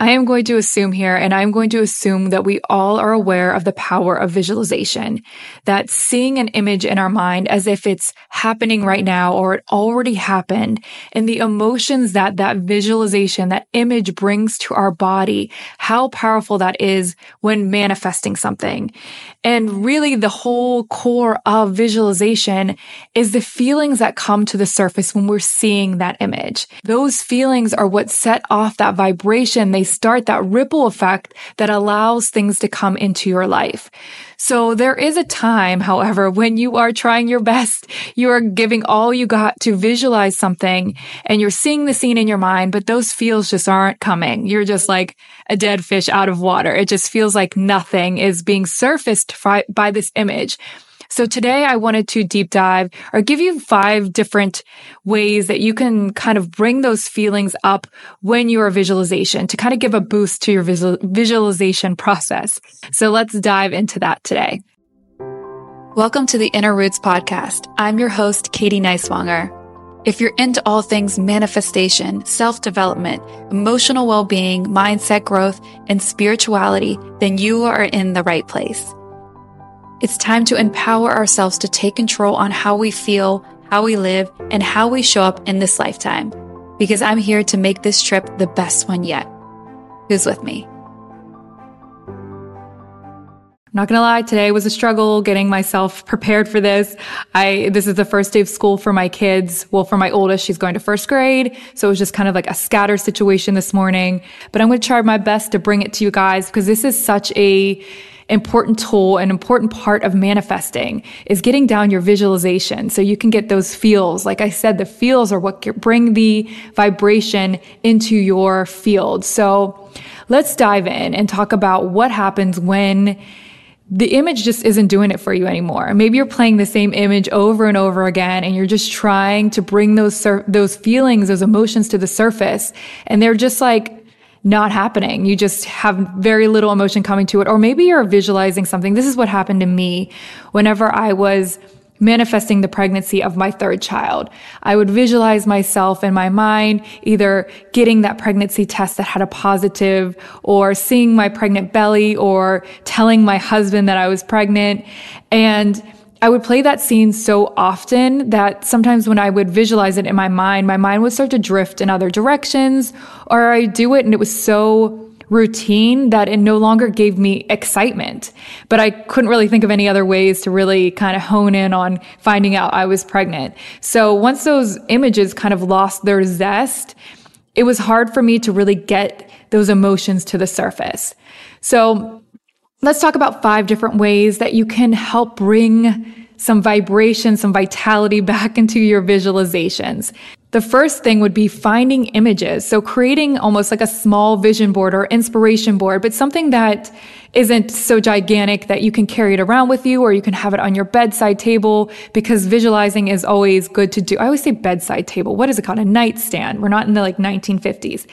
I am going to assume here, and I'm going to assume that we all are aware of the power of visualization, that seeing an image in our mind as if it's happening right now or it already happened, and the emotions that that visualization, that image brings to our body, how powerful that is when manifesting something. And really the whole core of visualization is the feelings that come to the surface when we're seeing that image. Those feelings are what set off that vibration. They start that ripple effect that allows things to come into your life. So there is a time, however, when you are trying your best, you are giving all you got to visualize something and you're seeing the scene in your mind, but those feels just aren't coming. You're just like a dead fish out of water. It just feels like nothing is being surfaced by this image. So today I wanted to deep dive or give you five different ways that you can kind of bring those feelings up when you are visualization to kind of give a boost to your visual- visualization process. So let's dive into that today. Welcome to the Inner Roots podcast. I'm your host, Kaity Neiswanger. If you're into all things manifestation, self development, emotional well being, mindset growth, and spirituality, then you are in the right place. It's time to empower ourselves to take control on how we feel, how we live, and how we show up in this lifetime. Because I'm here to make this trip the best one yet. Who's with me? I'm not gonna lie, today was a struggle getting myself prepared for this. I, this is the first day of school for my kids. Well, for my oldest, she's going to first grade. So it was just kind of like a scatter situation this morning, but I'm to try my best to bring it to you guys because this is such a, important tool, an important part of manifesting is getting down your visualization so you can get those feels. Like I said, the feels are what bring the vibration into your field. So let's dive in and talk about what happens when the image just isn't doing it for you anymore. Maybe you're playing the same image over and over again and you're just trying to bring those sur- those feelings, those emotions to the surface and they're just like not happening. You just have very little emotion coming to it. Or maybe you're visualizing something. This is what happened to me whenever I was manifesting the pregnancy of my third child. I would visualize myself in my mind, either getting that pregnancy test that had a positive or seeing my pregnant belly or telling my husband that I was pregnant. And I would play that scene so often that sometimes when I would visualize it in my mind, my mind would start to drift in other directions, or I do it and it was so routine that it no longer gave me excitement. But I couldn't really think of any other ways to really kind of hone in on finding out I was pregnant. So once those images kind of lost their zest, it was hard for me to really get those emotions to the surface. So Let's talk about five different ways that you can help bring some vibration, some vitality back into your visualizations. The first thing would be finding images. So creating almost like a small vision board or inspiration board, but something that isn't so gigantic that you can carry it around with you or you can have it on your bedside table because visualizing is always good to do. I always say bedside table. What is it called? A nightstand. We're not in the like 1950s.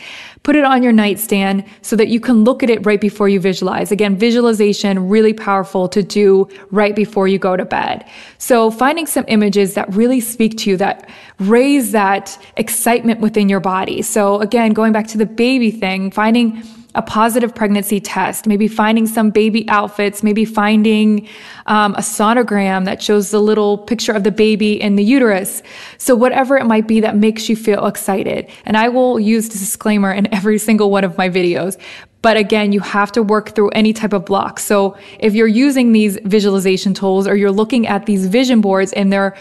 Put it on your nightstand so that you can look at it right before you visualize. Again, visualization really powerful to do right before you go to bed. So finding some images that really speak to you that raise that excitement within your body. So again, going back to the baby thing, finding a positive pregnancy test, maybe finding some baby outfits, maybe finding um, a sonogram that shows the little picture of the baby in the uterus. So whatever it might be that makes you feel excited. And I will use this disclaimer in every single one of my videos. But again, you have to work through any type of block. So if you're using these visualization tools or you're looking at these vision boards and they're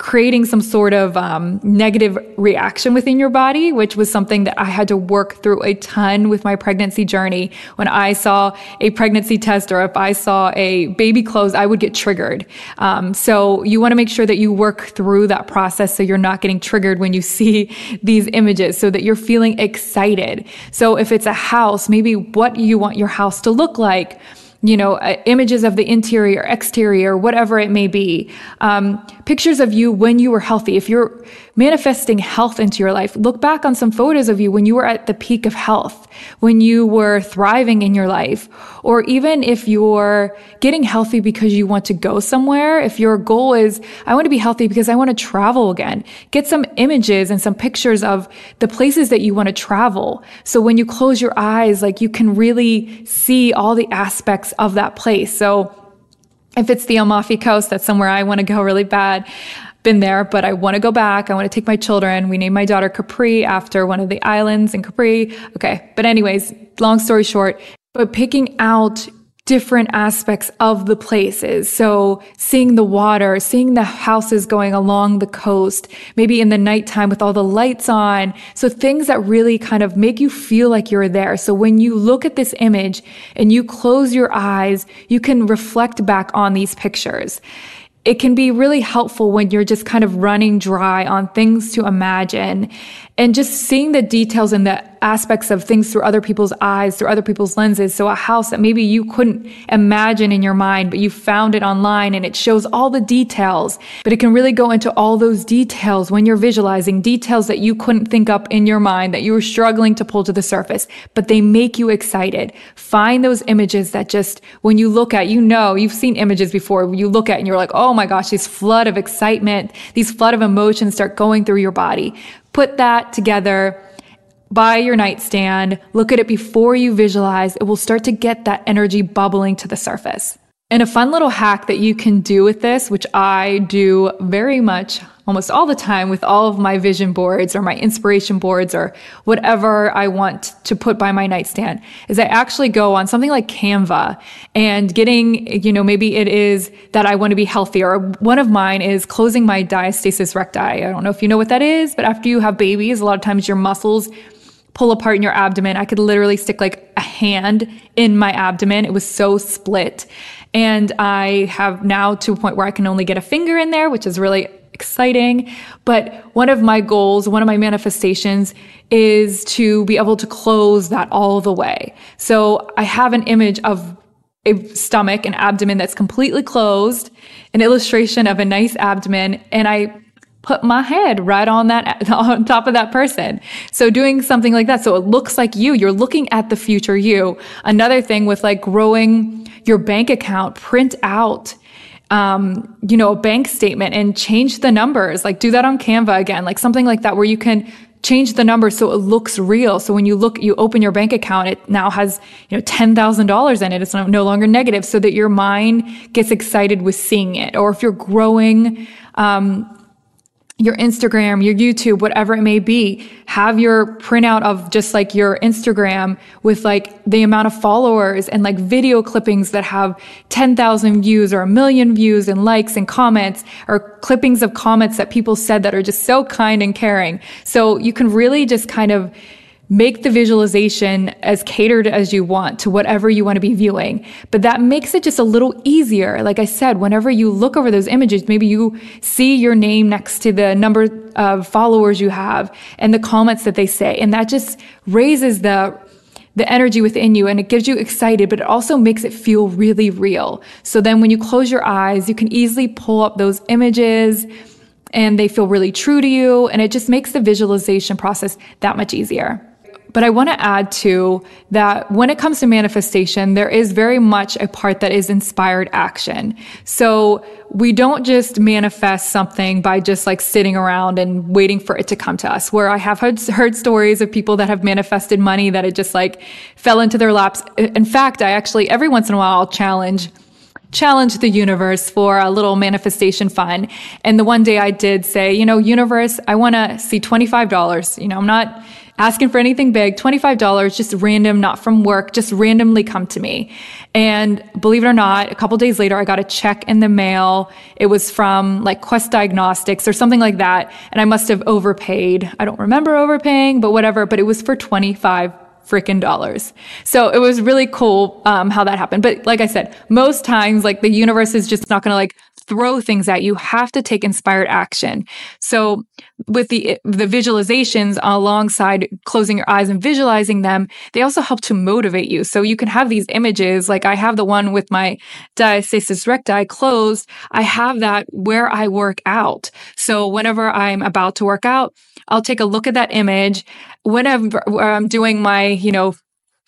creating some sort of um, negative reaction within your body, which was something that I had to work through a ton with my pregnancy journey. When I saw a pregnancy test or if I saw a baby clothes, I would get triggered. Um, so you want to make sure that you work through that process so you're not getting triggered when you see these images so that you're feeling excited. So if it's a house, maybe what you want your house to look like you know, uh, images of the interior, exterior, whatever it may be. Um, pictures of you when you were healthy. If you're manifesting health into your life, look back on some photos of you when you were at the peak of health, when you were thriving in your life, or even if you're getting healthy because you want to go somewhere. If your goal is, I want to be healthy because I want to travel again, get some images and some pictures of the places that you want to travel. So when you close your eyes, like you can really see all the aspects of that place. So if it's the Amalfi Coast, that's somewhere I want to go really bad. Been there, but I want to go back. I want to take my children. We named my daughter Capri after one of the islands in Capri. Okay. But anyways, long story short, but picking out different aspects of the places. So seeing the water, seeing the houses going along the coast, maybe in the nighttime with all the lights on. So things that really kind of make you feel like you're there. So when you look at this image and you close your eyes, you can reflect back on these pictures it can be really helpful when you're just kind of running dry on things to imagine and just seeing the details and the aspects of things through other people's eyes, through other people's lenses. So a house that maybe you couldn't imagine in your mind, but you found it online and it shows all the details, but it can really go into all those details when you're visualizing details that you couldn't think up in your mind that you were struggling to pull to the surface, but they make you excited. Find those images that just, when you look at, you know, you've seen images before you look at and you're like, oh my gosh, this flood of excitement, these flood of emotions start going through your body. Put that together. By your nightstand, look at it before you visualize, it will start to get that energy bubbling to the surface. And a fun little hack that you can do with this, which I do very much almost all the time with all of my vision boards or my inspiration boards or whatever I want to put by my nightstand, is I actually go on something like Canva and getting, you know, maybe it is that I want to be healthier. One of mine is closing my diastasis recti. I don't know if you know what that is, but after you have babies, a lot of times your muscles pull apart in your abdomen. I could literally stick like a hand in my abdomen. It was so split. And I have now to a point where I can only get a finger in there, which is really exciting. But one of my goals, one of my manifestations is to be able to close that all the way. So I have an image of a stomach, an abdomen that's completely closed, an illustration of a nice abdomen. And I put my head right on that on top of that person. So doing something like that so it looks like you, you're looking at the future you. Another thing with like growing your bank account, print out um, you know, a bank statement and change the numbers. Like do that on Canva again, like something like that where you can change the numbers so it looks real. So when you look, you open your bank account, it now has, you know, $10,000 in it. It's no longer negative so that your mind gets excited with seeing it. Or if you're growing, um, your Instagram, your YouTube, whatever it may be, have your printout of just like your Instagram with like the amount of followers and like video clippings that have 10,000 views or a million views and likes and comments or clippings of comments that people said that are just so kind and caring. So you can really just kind of make the visualization as catered as you want to whatever you want to be viewing. But that makes it just a little easier. Like I said, whenever you look over those images, maybe you see your name next to the number of followers you have and the comments that they say. And that just raises the the energy within you and it gives you excited, but it also makes it feel really real. So then when you close your eyes, you can easily pull up those images and they feel really true to you. And it just makes the visualization process that much easier. But I want to add too that when it comes to manifestation, there is very much a part that is inspired action. So we don't just manifest something by just like sitting around and waiting for it to come to us. Where I have heard, heard stories of people that have manifested money that it just like fell into their laps. In fact, I actually every once in a while I'll challenge challenge the universe for a little manifestation fun. And the one day I did say, you know, universe, I want to see $25. You know, I'm not asking for anything big, $25, just random, not from work, just randomly come to me. And believe it or not, a couple days later, I got a check in the mail. It was from like Quest Diagnostics or something like that. And I must have overpaid. I don't remember overpaying, but whatever, but it was for 25 freaking dollars. So it was really cool um, how that happened. But like I said, most times, like the universe is just not going to like throw things at you have to take inspired action. So with the the visualizations alongside closing your eyes and visualizing them, they also help to motivate you. So you can have these images, like I have the one with my diastasis recti closed. I have that where I work out. So whenever I'm about to work out, I'll take a look at that image. Whenever I'm doing my, you know,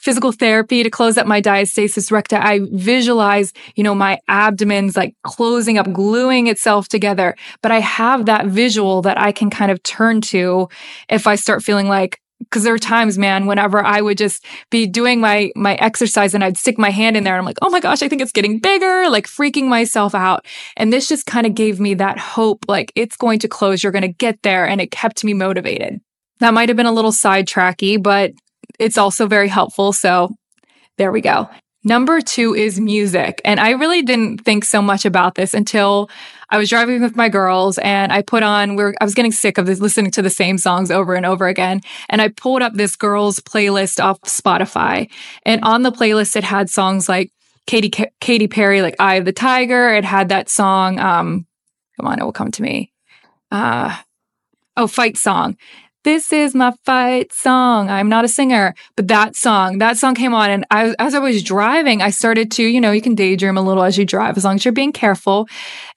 physical therapy to close up my diastasis recti, I visualize, you know, my abdomen's like closing up, gluing itself together. But I have that visual that I can kind of turn to if I start feeling like, because there are times, man, whenever I would just be doing my my exercise and I'd stick my hand in there and I'm like, oh my gosh, I think it's getting bigger, like freaking myself out. And this just kind of gave me that hope, like it's going to close, you're going to get there, and it kept me motivated. That might have been a little sidetracky, but it's also very helpful. So there we go. Number two is music. And I really didn't think so much about this until I was driving with my girls and I put on, we I was getting sick of this, listening to the same songs over and over again. And I pulled up this girls playlist off Spotify. And on the playlist, it had songs like Katy, Katy Perry, like Eye of the Tiger. It had that song, um, come on, it will come to me. Uh, oh, fight song. This is my fight song. I'm not a singer, but that song, that song came on. And I, as I was driving, I started to, you know, you can daydream a little as you drive, as long as you're being careful.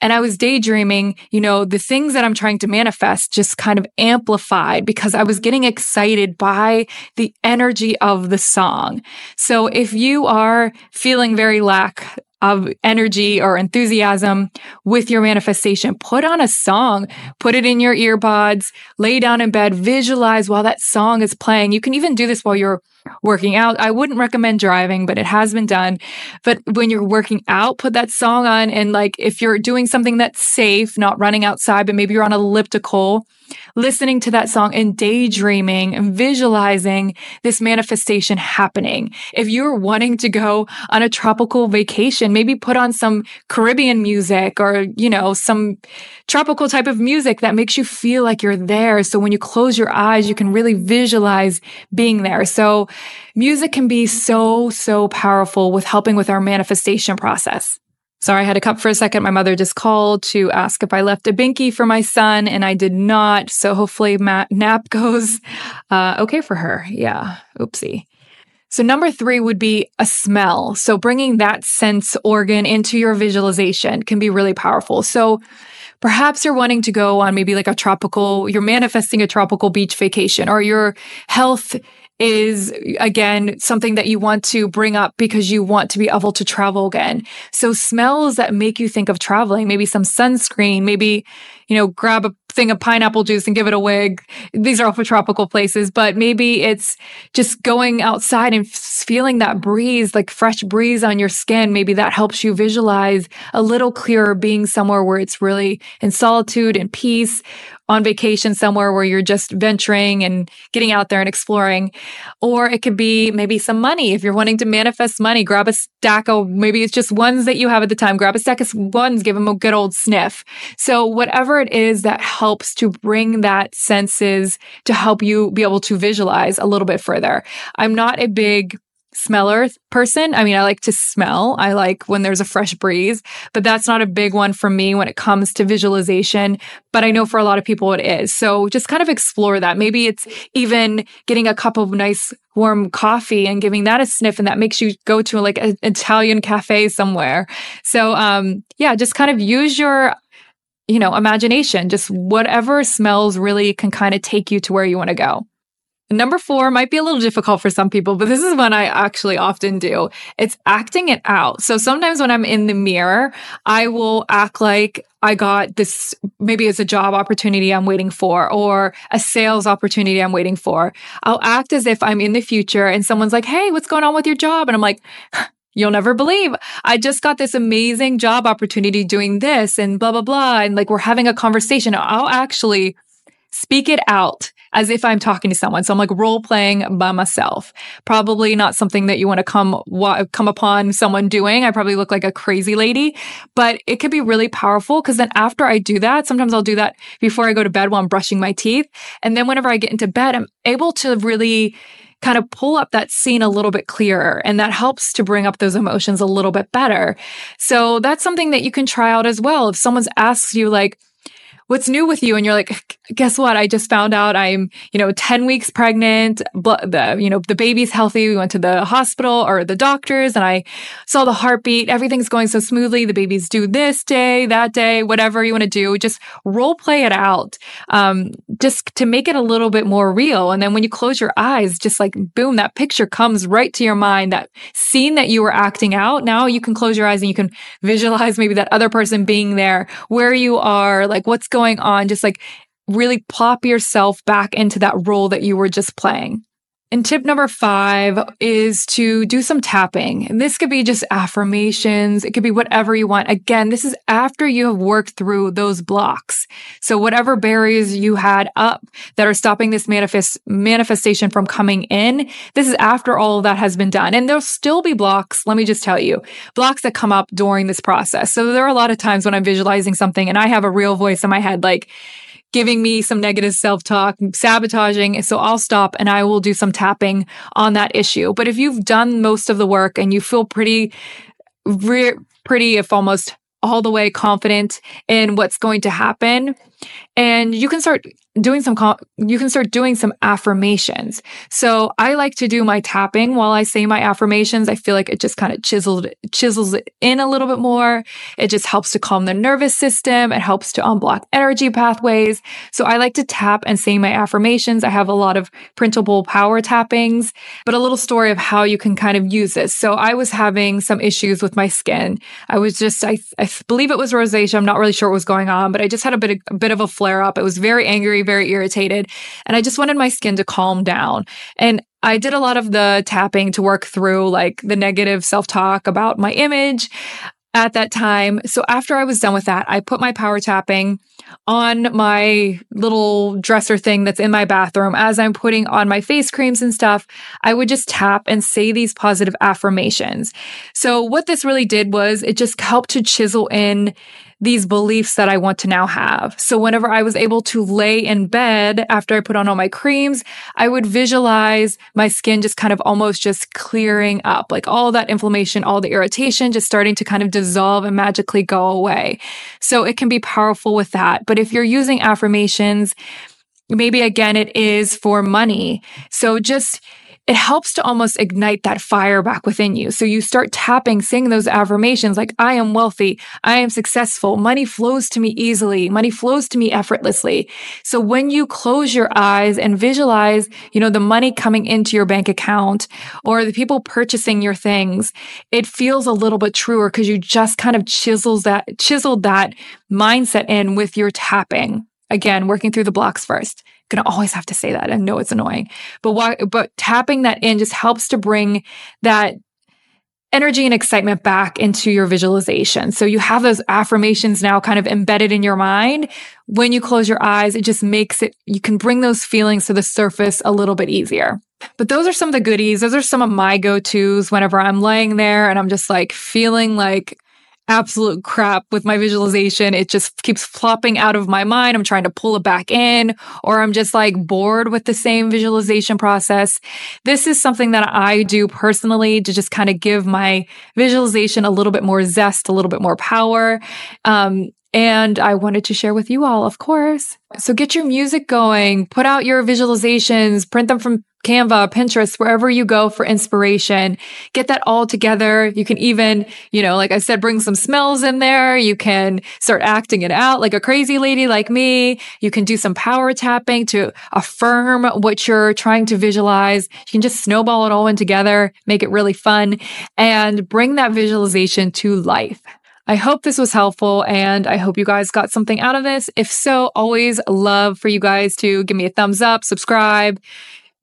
And I was daydreaming, you know, the things that I'm trying to manifest just kind of amplified because I was getting excited by the energy of the song. So if you are feeling very lack of energy or enthusiasm with your manifestation. Put on a song, put it in your earbuds, lay down in bed, visualize while that song is playing. You can even do this while you're working out. I wouldn't recommend driving, but it has been done. But when you're working out, put that song on. And like, if you're doing something that's safe, not running outside, but maybe you're on a elliptical, listening to that song and daydreaming and visualizing this manifestation happening. If you're wanting to go on a tropical vacation, maybe put on some Caribbean music or, you know, some tropical type of music that makes you feel like you're there. So when you close your eyes, you can really visualize being there. So music can be so, so powerful with helping with our manifestation process. Sorry, I had a cup for a second. My mother just called to ask if I left a binky for my son, and I did not. So hopefully, Matt nap goes uh, okay for her. Yeah, oopsie. So number three would be a smell. So bringing that sense organ into your visualization can be really powerful. So perhaps you're wanting to go on maybe like a tropical, you're manifesting a tropical beach vacation or your health is again something that you want to bring up because you want to be able to travel again. So smells that make you think of traveling, maybe some sunscreen, maybe, you know, grab a thing of pineapple juice and give it a wig. These are all for tropical places, but maybe it's just going outside and feeling that breeze, like fresh breeze on your skin. Maybe that helps you visualize a little clearer being somewhere where it's really in solitude and peace on vacation somewhere where you're just venturing and getting out there and exploring. Or it could be maybe some money. If you're wanting to manifest money, grab a stack of maybe it's just ones that you have at the time. Grab a stack of ones, give them a good old sniff. So whatever it is that helps to bring that senses to help you be able to visualize a little bit further. I'm not a big smeller person. I mean, I like to smell. I like when there's a fresh breeze, but that's not a big one for me when it comes to visualization. But I know for a lot of people it is. So just kind of explore that. Maybe it's even getting a cup of nice warm coffee and giving that a sniff and that makes you go to like an Italian cafe somewhere. So, um, yeah, just kind of use your you know, imagination, just whatever smells really can kind of take you to where you want to go. Number four might be a little difficult for some people, but this is one I actually often do. It's acting it out. So sometimes when I'm in the mirror, I will act like I got this, maybe it's a job opportunity I'm waiting for or a sales opportunity I'm waiting for. I'll act as if I'm in the future and someone's like, Hey, what's going on with your job? And I'm like, You'll never believe I just got this amazing job opportunity doing this and blah, blah, blah. And like we're having a conversation. I'll actually speak it out as if I'm talking to someone. So I'm like role playing by myself. Probably not something that you want to come come upon someone doing. I probably look like a crazy lady, but it could be really powerful because then after I do that, sometimes I'll do that before I go to bed while I'm brushing my teeth, and then whenever I get into bed, I'm able to really kind of pull up that scene a little bit clearer. And that helps to bring up those emotions a little bit better. So that's something that you can try out as well. If someone asks you, like, what's new with you? And you're like, guess what? I just found out I'm, you know, 10 weeks pregnant. But the, you know, the baby's healthy. We went to the hospital or the doctors and I saw the heartbeat. Everything's going so smoothly. The baby's due this day, that day, whatever you want to do. Just role play it out. Um, just to make it a little bit more real. And then when you close your eyes, just like boom, that picture comes right to your mind. That scene that you were acting out. Now you can close your eyes and you can visualize maybe that other person being there, where you are, like what's going on. Just like really plop yourself back into that role that you were just playing. And tip number five is to do some tapping. And this could be just affirmations. It could be whatever you want. Again, this is after you have worked through those blocks. So whatever barriers you had up that are stopping this manifest manifestation from coming in, this is after all of that has been done. And there'll still be blocks. Let me just tell you, blocks that come up during this process. So there are a lot of times when I'm visualizing something and I have a real voice in my head, like, giving me some negative self talk, sabotaging. So I'll stop and I will do some tapping on that issue. But if you've done most of the work and you feel pretty, re- pretty, if almost all the way confident in what's going to happen, and you can start doing some you can start doing some affirmations. So I like to do my tapping while I say my affirmations. I feel like it just kind of chisels chisels it in a little bit more. It just helps to calm the nervous system. It helps to unblock energy pathways. So I like to tap and say my affirmations. I have a lot of printable power tappings, but a little story of how you can kind of use this. So I was having some issues with my skin. I was just I, I believe it was rosacea. I'm not really sure what was going on, but I just had a bit of, a bit of a flare up. I was very angry very irritated. And I just wanted my skin to calm down. And I did a lot of the tapping to work through like the negative self talk about my image at that time. So after I was done with that, I put my power tapping on my little dresser thing that's in my bathroom as I'm putting on my face creams and stuff. I would just tap and say these positive affirmations. So what this really did was it just helped to chisel in these beliefs that I want to now have. So whenever I was able to lay in bed after I put on all my creams, I would visualize my skin just kind of almost just clearing up, like all that inflammation, all the irritation just starting to kind of dissolve and magically go away. So it can be powerful with that. But if you're using affirmations, maybe again, it is for money. So just it helps to almost ignite that fire back within you. So you start tapping, saying those affirmations like, I am wealthy. I am successful. Money flows to me easily. Money flows to me effortlessly. So when you close your eyes and visualize, you know, the money coming into your bank account or the people purchasing your things, it feels a little bit truer because you just kind of chisels that, chiseled that mindset in with your tapping. Again, working through the blocks first gonna always have to say that. I know it's annoying, but why, but tapping that in just helps to bring that energy and excitement back into your visualization. So you have those affirmations now kind of embedded in your mind. When you close your eyes, it just makes it, you can bring those feelings to the surface a little bit easier. But those are some of the goodies. Those are some of my go tos whenever I'm laying there and I'm just like feeling like absolute crap with my visualization. It just keeps flopping out of my mind. I'm trying to pull it back in, or I'm just like bored with the same visualization process. This is something that I do personally to just kind of give my visualization a little bit more zest, a little bit more power. Um, and I wanted to share with you all, of course. So get your music going, put out your visualizations, print them from Canva, Pinterest, wherever you go for inspiration. Get that all together. You can even, you know, like I said, bring some smells in there. You can start acting it out like a crazy lady like me. You can do some power tapping to affirm what you're trying to visualize. You can just snowball it all in together, make it really fun and bring that visualization to life. I hope this was helpful and I hope you guys got something out of this. If so, always love for you guys to give me a thumbs up, subscribe,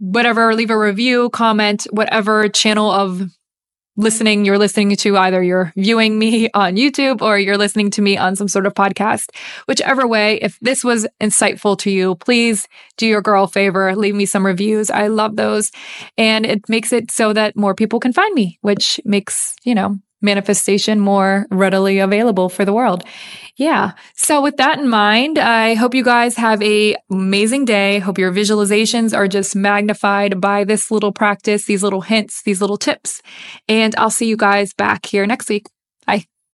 whatever, leave a review, comment, whatever channel of listening you're listening to either you're viewing me on YouTube or you're listening to me on some sort of podcast. Whichever way, if this was insightful to you, please do your girl favor, leave me some reviews. I love those. And it makes it so that more people can find me, which makes, you know, manifestation more readily available for the world. Yeah. So with that in mind, I hope you guys have a amazing day. Hope your visualizations are just magnified by this little practice, these little hints, these little tips. And I'll see you guys back here next week. Bye.